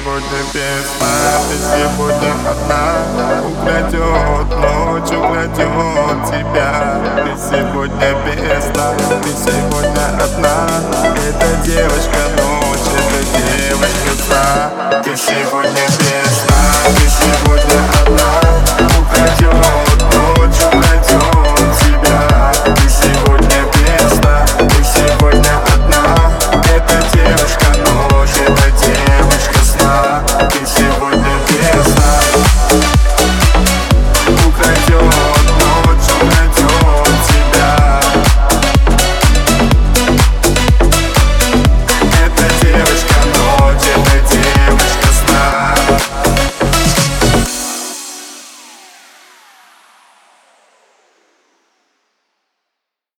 сегодня без Ты сегодня одна. Украдет ночь, украдет тебя. Ты сегодня без сна Ты сегодня одна. Эта девочка ночь, эта девочка сна Ты сегодня без